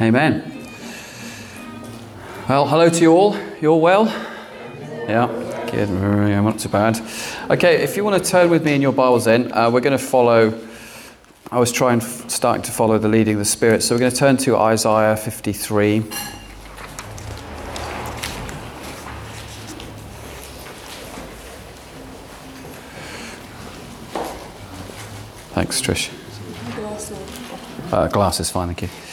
Amen. Well, hello to you all. You all well? Yeah, good. Yeah, not too bad. Okay, if you want to turn with me in your Bibles then, uh, we're going to follow. I was trying, starting to follow the leading of the Spirit. So we're going to turn to Isaiah 53. Thanks, Trish. Uh, glass is fine, thank you.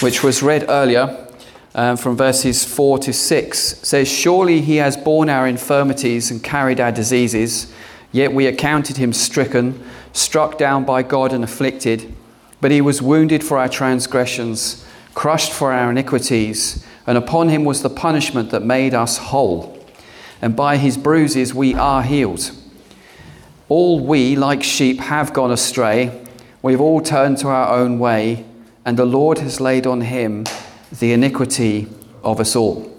Which was read earlier um, from verses 4 to 6. says, Surely he has borne our infirmities and carried our diseases, yet we accounted him stricken, struck down by God and afflicted. But he was wounded for our transgressions, crushed for our iniquities, and upon him was the punishment that made us whole. And by his bruises we are healed. All we, like sheep, have gone astray. We've all turned to our own way, and the Lord has laid on him the iniquity of us all.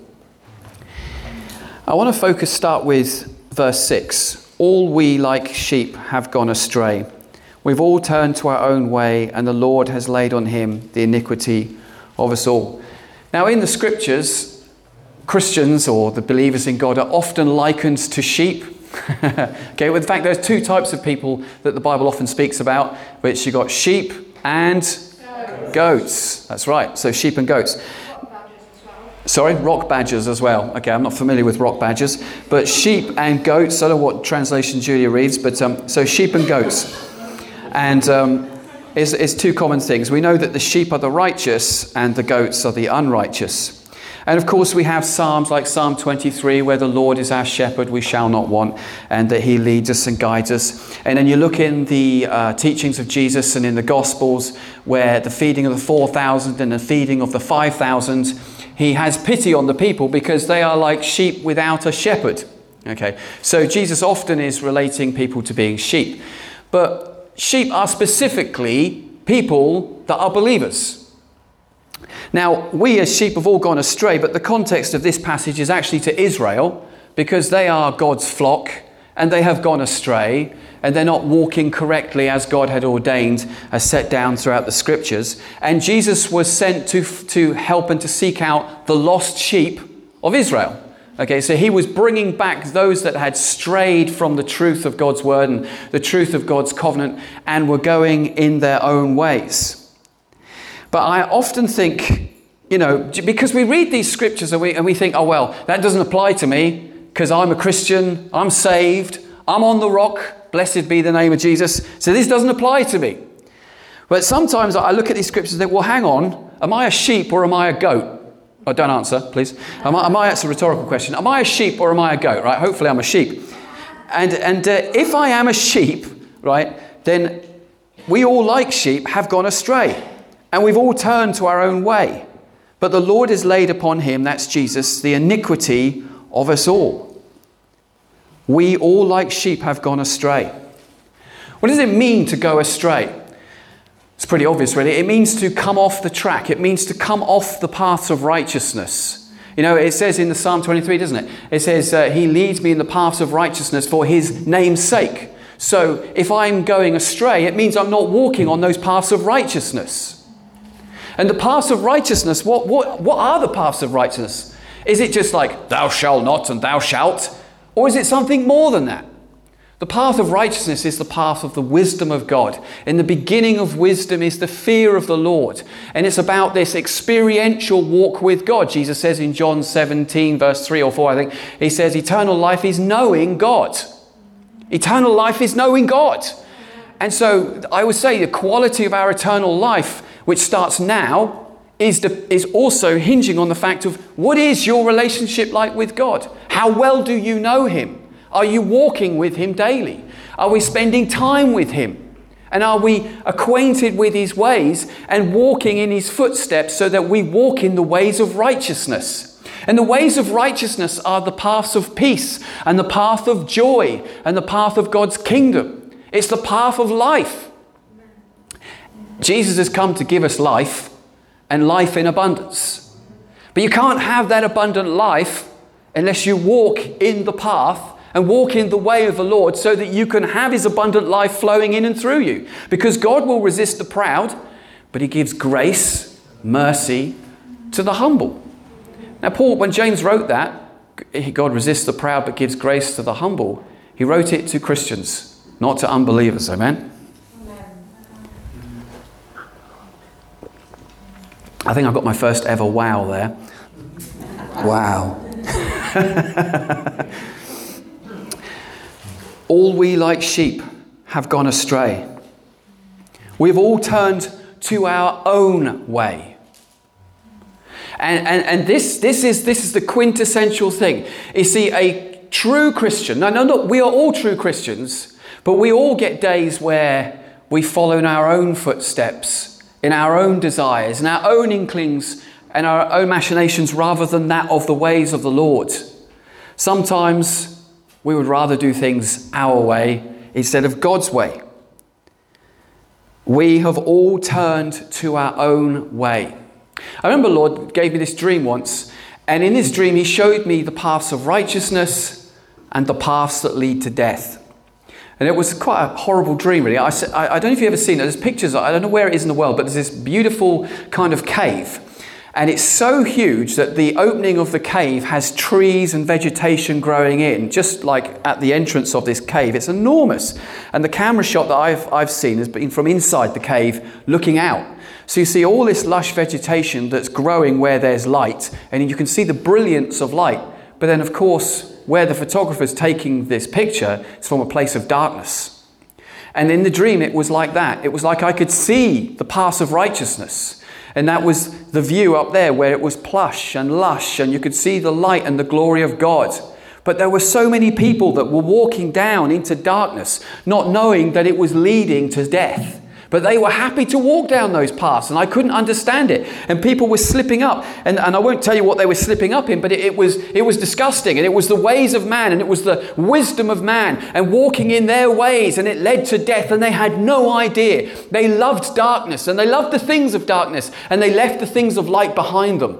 I want to focus, start with verse 6. All we, like sheep, have gone astray. We've all turned to our own way, and the Lord has laid on him the iniquity of us all. Now, in the scriptures, Christians or the believers in God are often likened to sheep okay, well, in fact, there's two types of people that the Bible often speaks about, which you've got sheep and goats. That's right, so sheep and goats. Sorry, rock badgers as well. Okay, I'm not familiar with rock badgers, but sheep and goats. I don't know what translation Julia reads, but um, so sheep and goats. And um, is, is two common things. We know that the sheep are the righteous and the goats are the unrighteous. And of course, we have Psalms like Psalm 23, where the Lord is our shepherd, we shall not want, and that he leads us and guides us. And then you look in the uh, teachings of Jesus and in the Gospels, where the feeding of the 4,000 and the feeding of the 5,000, he has pity on the people because they are like sheep without a shepherd. Okay, so Jesus often is relating people to being sheep. But sheep are specifically people that are believers. Now, we as sheep have all gone astray, but the context of this passage is actually to Israel because they are God's flock and they have gone astray and they're not walking correctly as God had ordained, as set down throughout the scriptures. And Jesus was sent to, to help and to seek out the lost sheep of Israel. Okay, so he was bringing back those that had strayed from the truth of God's word and the truth of God's covenant and were going in their own ways. But I often think, you know, because we read these scriptures and we, and we think, oh, well, that doesn't apply to me because I'm a Christian, I'm saved, I'm on the rock, blessed be the name of Jesus. So this doesn't apply to me. But sometimes I look at these scriptures and think, well, hang on, am I a sheep or am I a goat? Oh, don't answer, please. Am I, am I, that's a rhetorical question. Am I a sheep or am I a goat, right? Hopefully I'm a sheep. And, and uh, if I am a sheep, right, then we all, like sheep, have gone astray and we've all turned to our own way. But the Lord has laid upon him, that's Jesus, the iniquity of us all. We all, like sheep, have gone astray. What does it mean to go astray? It's pretty obvious, really. It means to come off the track, it means to come off the paths of righteousness. You know, it says in the Psalm 23, doesn't it? It says, uh, He leads me in the paths of righteousness for His name's sake. So if I'm going astray, it means I'm not walking on those paths of righteousness. And the paths of righteousness, what, what, what are the paths of righteousness? Is it just like, thou shalt not and thou shalt? Or is it something more than that? The path of righteousness is the path of the wisdom of God. In the beginning of wisdom is the fear of the Lord. And it's about this experiential walk with God. Jesus says in John 17, verse 3 or 4, I think, he says, Eternal life is knowing God. Eternal life is knowing God. And so I would say the quality of our eternal life which starts now, is, the, is also hinging on the fact of what is your relationship like with God? How well do you know Him? Are you walking with Him daily? Are we spending time with Him? And are we acquainted with His ways and walking in His footsteps so that we walk in the ways of righteousness? And the ways of righteousness are the paths of peace and the path of joy and the path of God's kingdom. It's the path of life. Jesus has come to give us life and life in abundance. But you can't have that abundant life unless you walk in the path and walk in the way of the Lord so that you can have His abundant life flowing in and through you. Because God will resist the proud, but He gives grace mercy to the humble. Now, Paul, when James wrote that, God resists the proud but gives grace to the humble, he wrote it to Christians, not to unbelievers. Amen? I think I've got my first ever wow there. Wow. all we like sheep have gone astray. We've all turned to our own way. And, and, and this, this, is, this is the quintessential thing. You see, a true Christian, no, no, no, we are all true Christians, but we all get days where we follow in our own footsteps, in our own desires, in our own inklings, and our own machinations rather than that of the ways of the Lord. Sometimes we would rather do things our way instead of God's way. We have all turned to our own way. I remember Lord gave me this dream once, and in this dream, He showed me the paths of righteousness and the paths that lead to death. And it was quite a horrible dream, really. I, I, don't know if you've ever seen it. There's pictures, I don't know where it is in the world, but there's this beautiful kind of cave. And it's so huge that the opening of the cave has trees and vegetation growing in, just like at the entrance of this cave. It's enormous. And the camera shot that I've, I've seen has been from inside the cave looking out. So you see all this lush vegetation that's growing where there's light, and you can see the brilliance of light. But then, of course, where the photographer's taking this picture is from a place of darkness. And in the dream, it was like that. It was like I could see the paths of righteousness and that was the view up there where it was plush and lush, and you could see the light and the glory of God. But there were so many people that were walking down into darkness, not knowing that it was leading to death. But they were happy to walk down those paths, and I couldn't understand it. And people were slipping up, and, and I won't tell you what they were slipping up in, but it, it, was, it was disgusting. And it was the ways of man, and it was the wisdom of man, and walking in their ways, and it led to death, and they had no idea. They loved darkness, and they loved the things of darkness, and they left the things of light behind them.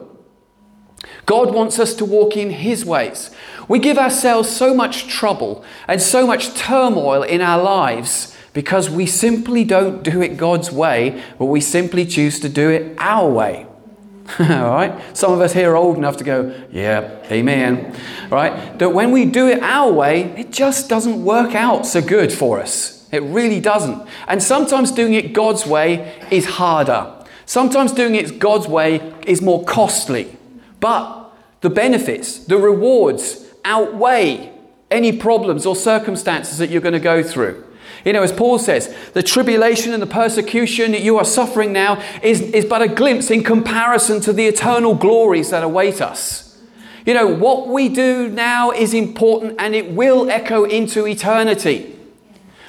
God wants us to walk in His ways. We give ourselves so much trouble and so much turmoil in our lives because we simply don't do it God's way, but we simply choose to do it our way. All right? Some of us here are old enough to go, yeah, amen. All right? That when we do it our way, it just doesn't work out so good for us. It really doesn't. And sometimes doing it God's way is harder. Sometimes doing it God's way is more costly. But the benefits, the rewards outweigh any problems or circumstances that you're going to go through. You know, as Paul says, the tribulation and the persecution that you are suffering now is, is but a glimpse in comparison to the eternal glories that await us. You know, what we do now is important and it will echo into eternity.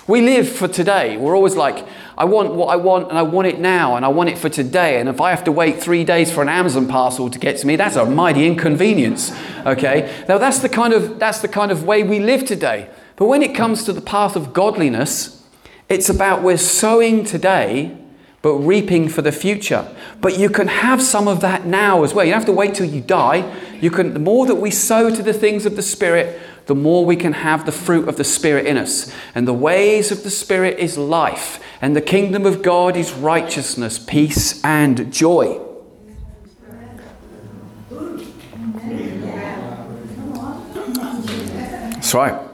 We live for today. We're always like, I want what I want and I want it now and I want it for today. And if I have to wait three days for an Amazon parcel to get to me, that's a mighty inconvenience. Okay? Now that's the kind of that's the kind of way we live today. But when it comes to the path of godliness, it's about we're sowing today but reaping for the future. But you can have some of that now as well. You don't have to wait till you die. You can the more that we sow to the things of the spirit, the more we can have the fruit of the spirit in us. And the ways of the spirit is life, and the kingdom of God is righteousness, peace and joy. That's right.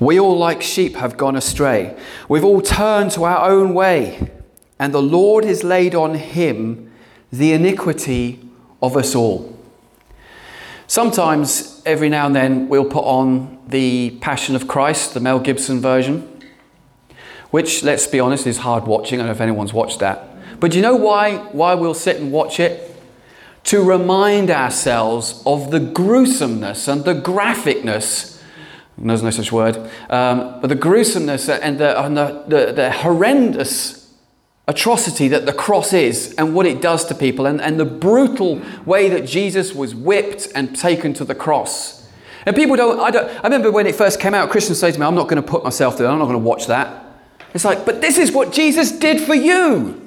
We all, like sheep, have gone astray. We've all turned to our own way, and the Lord has laid on him the iniquity of us all. Sometimes, every now and then, we'll put on the Passion of Christ, the Mel Gibson version, which, let's be honest, is hard watching. I don't know if anyone's watched that. But do you know why, why we'll sit and watch it? To remind ourselves of the gruesomeness and the graphicness there's no such word. Um, but the gruesomeness and, the, and the, the, the, horrendous atrocity that the cross is and what it does to people, and, and the brutal way that Jesus was whipped and taken to the cross. And people don't I, don't, I remember when it first came out, Christians say to me, I'm not going to put myself there, I'm not going to watch that. It's like, but this is what Jesus did for you.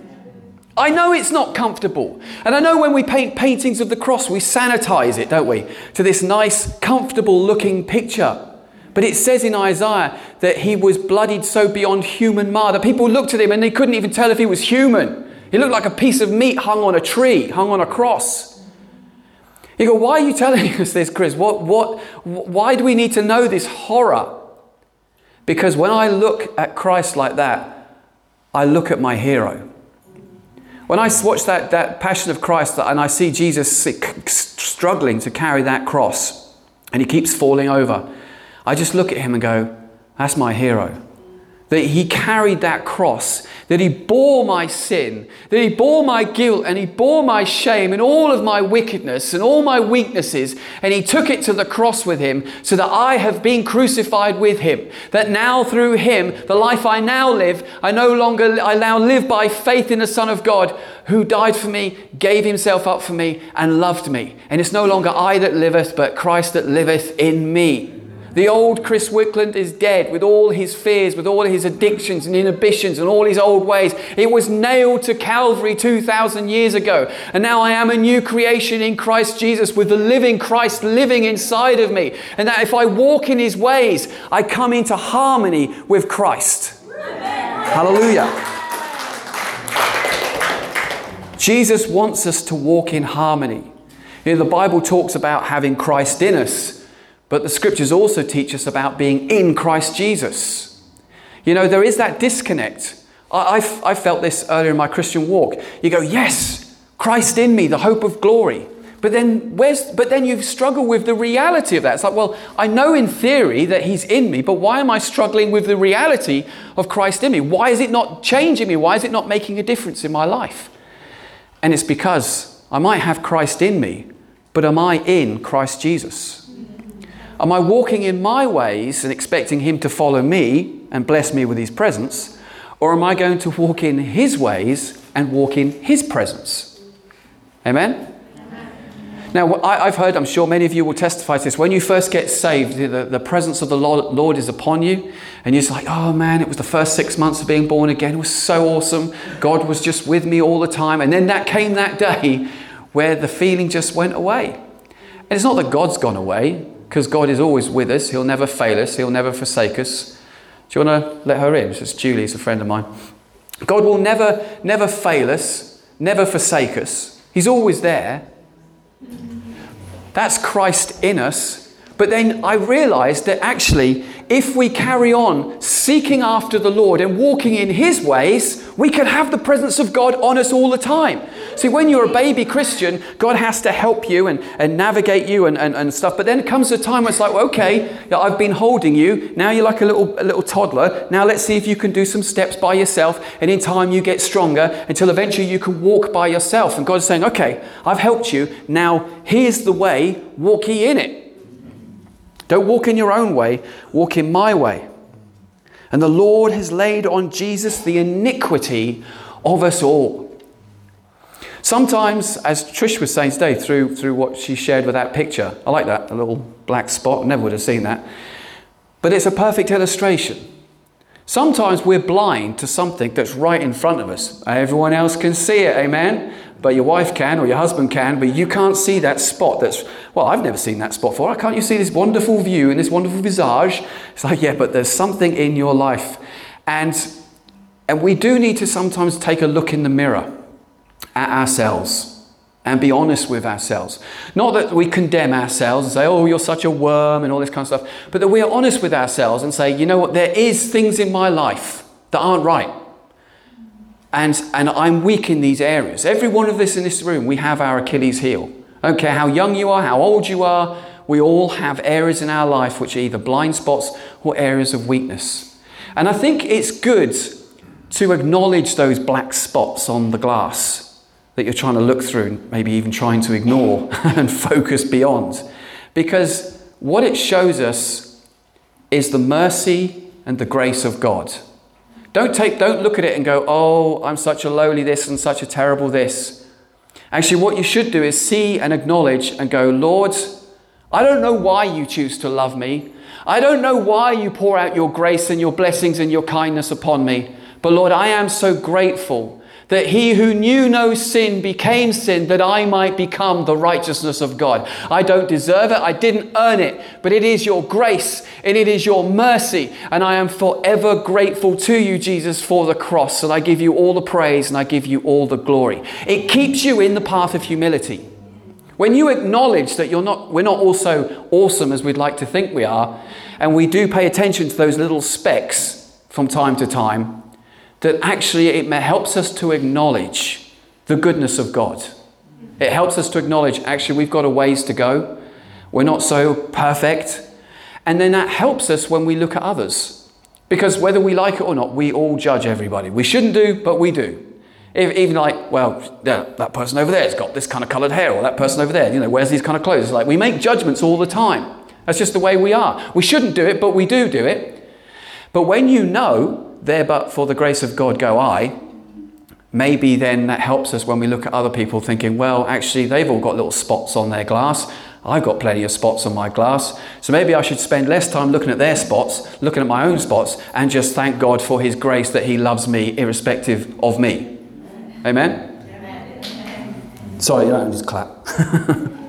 I know it's not comfortable. And I know when we paint paintings of the cross, we sanitize it, don't we? To this nice, comfortable looking picture. But it says in Isaiah that he was bloodied so beyond human mar that people looked at him and they couldn't even tell if he was human. He looked like a piece of meat hung on a tree, hung on a cross. You go, why are you telling us this, Chris? What, what, why do we need to know this horror? Because when I look at Christ like that, I look at my hero. When I watch that, that Passion of Christ and I see Jesus struggling to carry that cross and he keeps falling over, I just look at him and go, that's my hero that he carried that cross, that he bore my sin, that he bore my guilt and he bore my shame and all of my wickedness and all my weaknesses, and he took it to the cross with him so that I have been crucified with him. That now through him, the life I now live, I no longer, I now live by faith in the Son of God who died for me, gave himself up for me, and loved me. And it's no longer I that liveth, but Christ that liveth in me. The old Chris Wickland is dead with all his fears, with all his addictions and inhibitions and all his old ways. It was nailed to Calvary 2,000 years ago. And now I am a new creation in Christ Jesus with the living Christ living inside of me. And that if I walk in his ways, I come into harmony with Christ. Hallelujah. Jesus wants us to walk in harmony. You know, the Bible talks about having Christ in us. But the scriptures also teach us about being in Christ Jesus. You know, there is that disconnect. I, I've, I felt this earlier in my Christian walk. You go, yes, Christ in me, the hope of glory. But then, where's, but then you struggle with the reality of that. It's like, well, I know in theory that He's in me, but why am I struggling with the reality of Christ in me? Why is it not changing me? Why is it not making a difference in my life? And it's because I might have Christ in me, but am I in Christ Jesus? Am I walking in my ways and expecting Him to follow me and bless me with His presence? Or am I going to walk in His ways and walk in His presence? Amen? Now, I, have heard, I'm sure many of you will testify to this. When you first get saved, the, the presence of the Lord, is upon you, and you're like, oh man, it was the first six months of being born again. It was so awesome. God was just with me all the time. And then that came that day where the feeling just went away. And it's not that God's gone away, because God is always with us. He'll never fail us. He'll never forsake us. Do you want to let her in? It's Julie, She's a friend of mine. God will never, never fail us, never forsake us. He's always there. That's Christ in us. But then I realized that actually, if we carry on seeking after the Lord and walking in His ways, we can have the presence of God on us all the time. See, when you're a baby Christian, God has to help you and, and navigate you and, and, and stuff. But then it comes a time where it's like, well, okay, I've been holding you. Now you're like a little, a little toddler. Now let's see if you can do some steps by yourself. And in time, you get stronger until eventually you can walk by yourself. And God's saying, okay, I've helped you. Now here's the way, walk ye in it. Don't walk in your own way, walk in my way. And the Lord has laid on Jesus the iniquity of us all. Sometimes, as Trish was saying today through, through what she shared with that picture, I like that, a little black spot, never would have seen that. But it's a perfect illustration. Sometimes we're blind to something that's right in front of us. Everyone else can see it, amen? But your wife can or your husband can, but you can't see that spot that's, well, I've never seen that spot before. Can't you see this wonderful view and this wonderful visage? It's like, yeah, but there's something in your life. And, and we do need to sometimes take a look in the mirror at ourselves and be honest with ourselves. Not that we condemn ourselves and say, oh, you're such a worm and all this kind of stuff, but that we are honest with ourselves and say, you know what, there is things in my life that aren't right. And, and I'm weak in these areas. Every one of us in this room, we have our Achilles heel. I don't care how young you are, how old you are, we all have areas in our life which are either blind spots or areas of weakness. And I think it's good to acknowledge those black spots on the glass that you're trying to look through, maybe even trying to ignore and focus beyond. Because what it shows us is the mercy and the grace of God. Don't, take, don't look at it and go, oh, I'm such a lowly this and such a terrible this. Actually, what you should do is see and acknowledge and go, Lord, I don't know why you choose to love me. I don't know why you pour out your grace and your blessings and your kindness upon me. But Lord, I am so grateful that he who knew no sin became sin that I might become the righteousness of God. I don't deserve it, I didn't earn it, but it is your grace and it is your mercy. And I am forever grateful to you, Jesus, for the cross. And I give you all the praise and I give you all the glory. It keeps you in the path of humility. When you acknowledge that you're not, we're not also awesome as we'd like to think we are, and we do pay attention to those little specks from time to time, that actually it helps us to acknowledge the goodness of God. It helps us to acknowledge actually we've got a ways to go. We're not so perfect. And then that helps us when we look at others. Because whether we like it or not, we all judge everybody. We shouldn't do, but we do. If, even like, well, yeah, that person over there has got this kind of coloured hair, or that person over there, you know, wears these kind of clothes. Like we make judgments all the time. That's just the way we are. We shouldn't do it, but we do do it. But when you know there but for the grace of God go I, maybe then that helps us when we look at other people thinking, well, actually, they've all got little spots on their glass. I've got plenty of spots on my glass. So maybe I should spend less time looking at their spots, looking at my own spots, and just thank God for His grace that He loves me irrespective of me. Amen? Amen. Sorry, you don't just clap.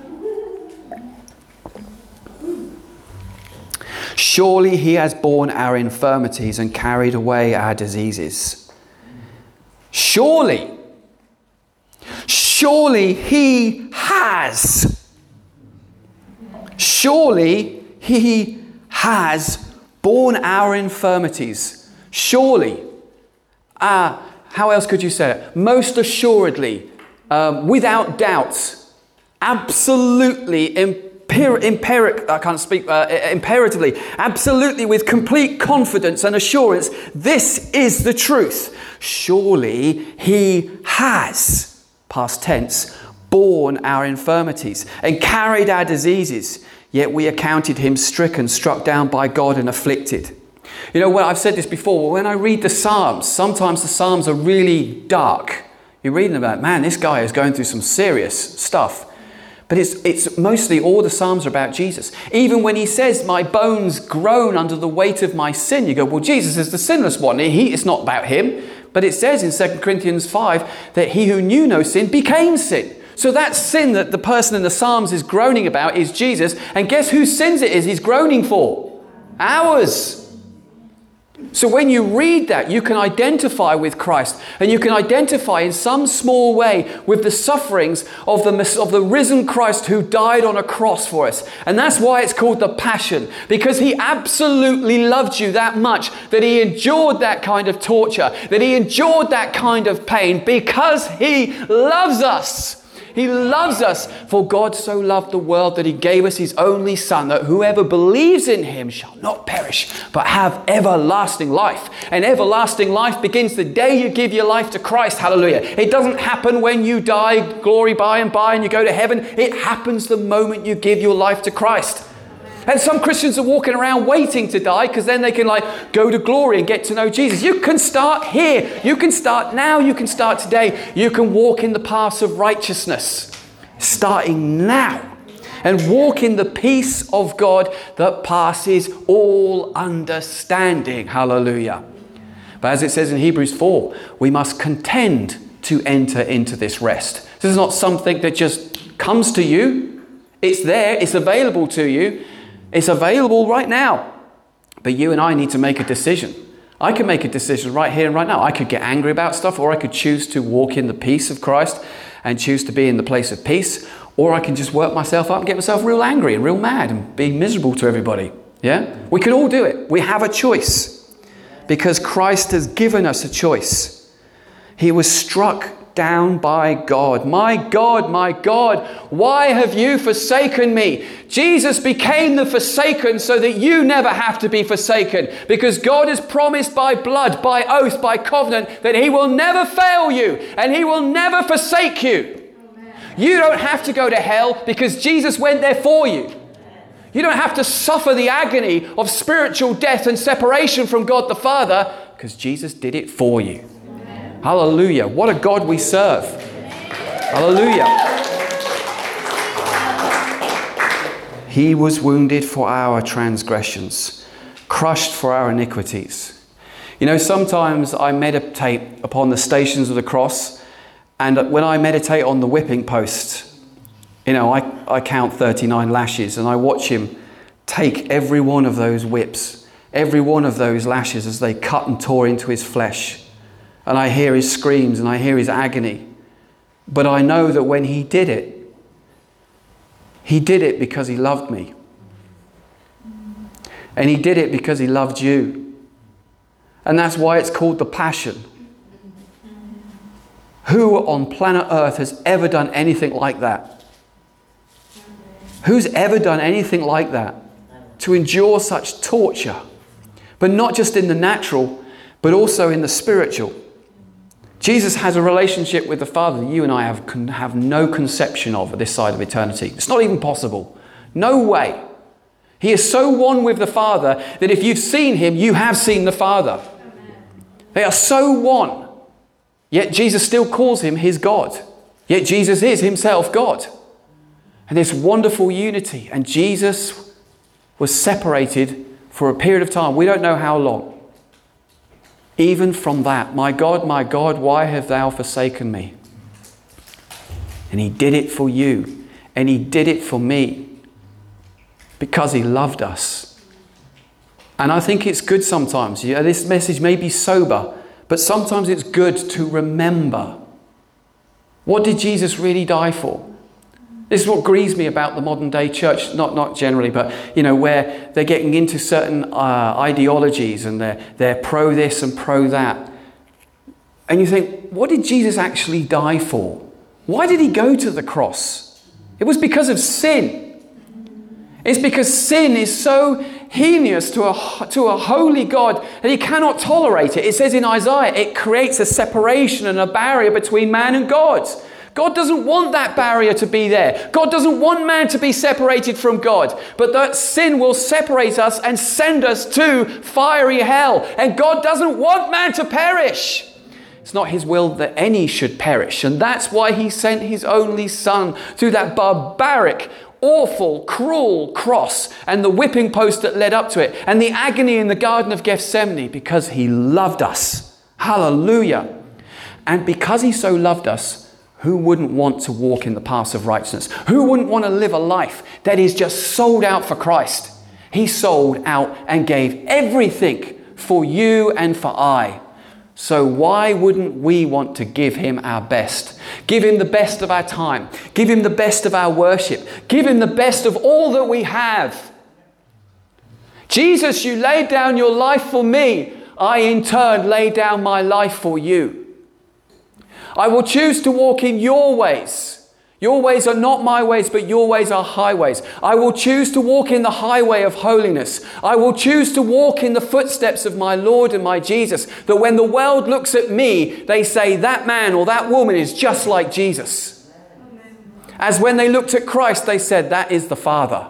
Surely he has borne our infirmities and carried away our diseases. Surely, surely he has. Surely he has borne our infirmities. Surely. Ah, uh, how else could you say it? Most assuredly, um, without doubt, absolutely, imperative, I can't speak uh, imperatively, absolutely with complete confidence and assurance, this is the truth. Surely he has, past tense, borne our infirmities and carried our diseases, yet we accounted him stricken, struck down by God, and afflicted. You know, well, I've said this before, when I read the Psalms, sometimes the Psalms are really dark. You're reading about, man, this guy is going through some serious stuff. But it's, it's mostly all the Psalms are about Jesus. Even when he says, My bones groan under the weight of my sin, you go, Well, Jesus is the sinless one. He, it's not about him. But it says in 2 Corinthians 5 that he who knew no sin became sin. So that sin that the person in the Psalms is groaning about is Jesus. And guess whose sins it is he's groaning for? Ours. So when you read that, you can identify with Christ and you can identify in some small way with the sufferings of the, of the risen Christ who died on a cross for us. And that's why it's called the Passion, because he absolutely loved you that much that he endured that kind of torture, that he endured that kind of pain because he loves us. He loves us, for God so loved the world that he gave us his only Son, that whoever believes in him shall not perish, but have everlasting life. And everlasting life begins the day you give your life to Christ. Hallelujah. It doesn't happen when you die, glory by and by, and you go to heaven. It happens the moment you give your life to Christ. And some Christians are walking around waiting to die because then they can like go to glory and get to know Jesus. You can start here. You can start now. You can start today. You can walk in the paths of righteousness starting now and walk in the peace of God that passes all understanding. Hallelujah. But as it says in Hebrews 4, we must contend to enter into this rest. This is not something that just comes to you, it's there, it's available to you. It's available right now. But you and I need to make a decision. I can make a decision right here and right now. I could get angry about stuff, or I could choose to walk in the peace of Christ and choose to be in the place of peace, or I can just work myself up and get myself real angry and real mad and be miserable to everybody. Yeah? We can all do it. We have a choice because Christ has given us a choice. He was struck down by God. My God, my God, why have you forsaken me? Jesus became the forsaken so that you never have to be forsaken because God has promised by blood, by oath, by covenant that He will never fail you and He will never forsake you. You don't have to go to hell because Jesus went there for you. You don't have to suffer the agony of spiritual death and separation from God the Father because Jesus did it for you. Hallelujah. What a God we serve. Hallelujah. He was wounded for our transgressions, crushed for our iniquities. You know, sometimes I meditate upon the stations of the cross, and when I meditate on the whipping post, you know, I, I count 39 lashes and I watch him take every one of those whips, every one of those lashes as they cut and tore into his flesh. And I hear his screams and I hear his agony. But I know that when he did it, he did it because he loved me. And he did it because he loved you. And that's why it's called the Passion. Who on planet Earth has ever done anything like that? Who's ever done anything like that? To endure such torture, but not just in the natural, but also in the spiritual. Jesus has a relationship with the Father that you and I have, have no conception of at this side of eternity. It's not even possible. No way. He is so one with the Father that if you've seen him, you have seen the Father. They are so one. Yet Jesus still calls him his God. Yet Jesus is himself God. And this wonderful unity. And Jesus was separated for a period of time. We don't know how long. Even from that, my God, my God, why have thou forsaken me? And he did it for you. And he did it for me because he loved us. And I think it's good sometimes. You know, this message may be sober, but sometimes it's good to remember what did Jesus really die for? This is what grieves me about the modern day church, not, not generally, but you know, where they're getting into certain uh, ideologies and they're, they're pro this and pro that. And you think, what did Jesus actually die for? Why did he go to the cross? It was because of sin. It's because sin is so heinous to a, to a holy God that he cannot tolerate it. It says in Isaiah, it creates a separation and a barrier between man and God. God doesn't want that barrier to be there. God doesn't want man to be separated from God. But that sin will separate us and send us to fiery hell. And God doesn't want man to perish. It's not his will that any should perish. And that's why he sent his only son through that barbaric, awful, cruel cross and the whipping post that led up to it and the agony in the Garden of Gethsemane because he loved us. Hallelujah. And because he so loved us, who wouldn't want to walk in the paths of righteousness? Who wouldn't want to live a life that is just sold out for Christ? He sold out and gave everything for you and for I. So, why wouldn't we want to give him our best? Give him the best of our time. Give him the best of our worship. Give him the best of all that we have. Jesus, you laid down your life for me. I, in turn, lay down my life for you. I will choose to walk in your ways. Your ways are not my ways, but your ways are highways. I will choose to walk in the highway of holiness. I will choose to walk in the footsteps of my Lord and my Jesus. That when the world looks at me, they say, that man or that woman is just like Jesus. As when they looked at Christ, they said, that is the Father.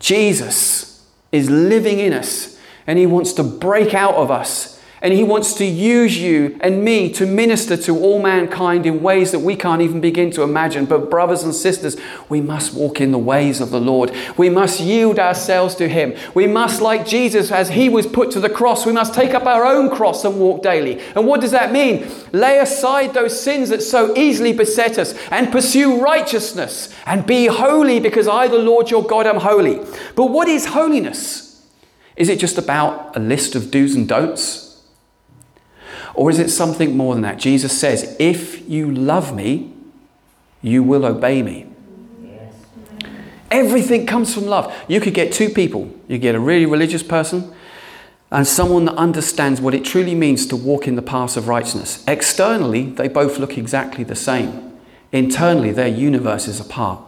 Jesus is living in us, and he wants to break out of us and He wants to use you and me to minister to all mankind in ways that we can't even begin to imagine. But, brothers and sisters, we must walk in the ways of the Lord. We must yield ourselves to Him. We must, like Jesus, as He was put to the cross, we must take up our own cross and walk daily. And what does that mean? Lay aside those sins that so easily beset us and pursue righteousness and be holy because I, the Lord your God, am holy. But what is holiness? Is it just about a list of do's and don'ts? Or is it something more than that? Jesus says, If you love me, you will obey me. Everything comes from love. You could get two people. You get a really religious person and someone that understands what it truly means to walk in the paths of righteousness. Externally, they both look exactly the same. Internally, their universes apart.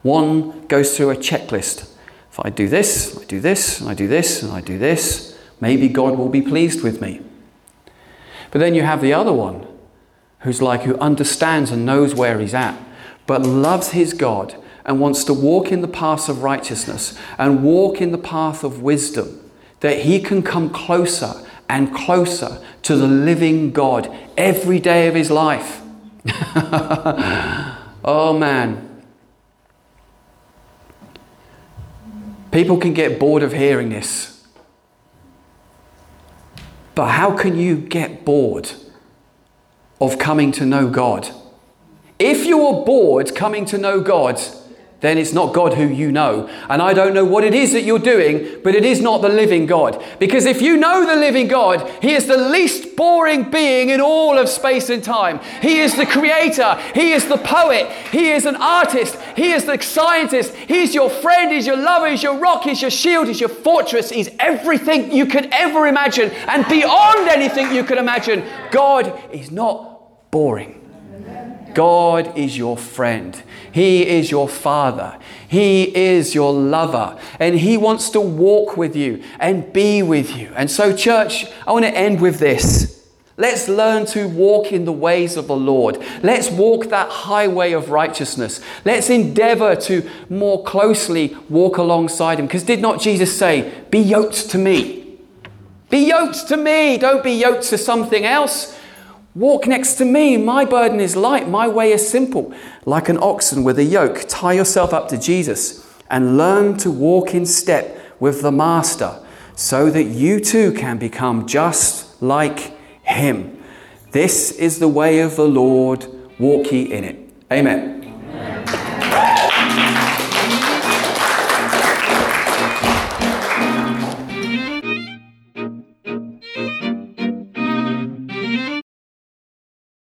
One goes through a checklist. If I do this, I do this, and I do this, and I do this, maybe God will be pleased with me. But then you have the other one who's like, who understands and knows where he's at, but loves his God and wants to walk in the path of righteousness and walk in the path of wisdom, that he can come closer and closer to the living God every day of his life. oh man. People can get bored of hearing this. But how can you get bored of coming to know God? If you are bored coming to know God, then it's not God who you know. And I don't know what it is that you're doing, but it is not the living God. Because if you know the living God, He is the least boring being in all of space and time. He is the creator, He is the poet, He is an artist, He is the scientist, He's your friend, He's your lover, He's your rock, He's your shield, He's your fortress, He's everything you could ever imagine and beyond anything you could imagine. God is not boring. God is your friend. He is your father. He is your lover. And He wants to walk with you and be with you. And so, church, I want to end with this. Let's learn to walk in the ways of the Lord. Let's walk that highway of righteousness. Let's endeavor to more closely walk alongside Him. Because did not Jesus say, Be yoked to me? Be yoked to me. Don't be yoked to something else. Walk next to me. My burden is light. My way is simple. Like an oxen with a yoke, tie yourself up to Jesus and learn to walk in step with the Master so that you too can become just like him. This is the way of the Lord, walk ye in it. Amen. Amen.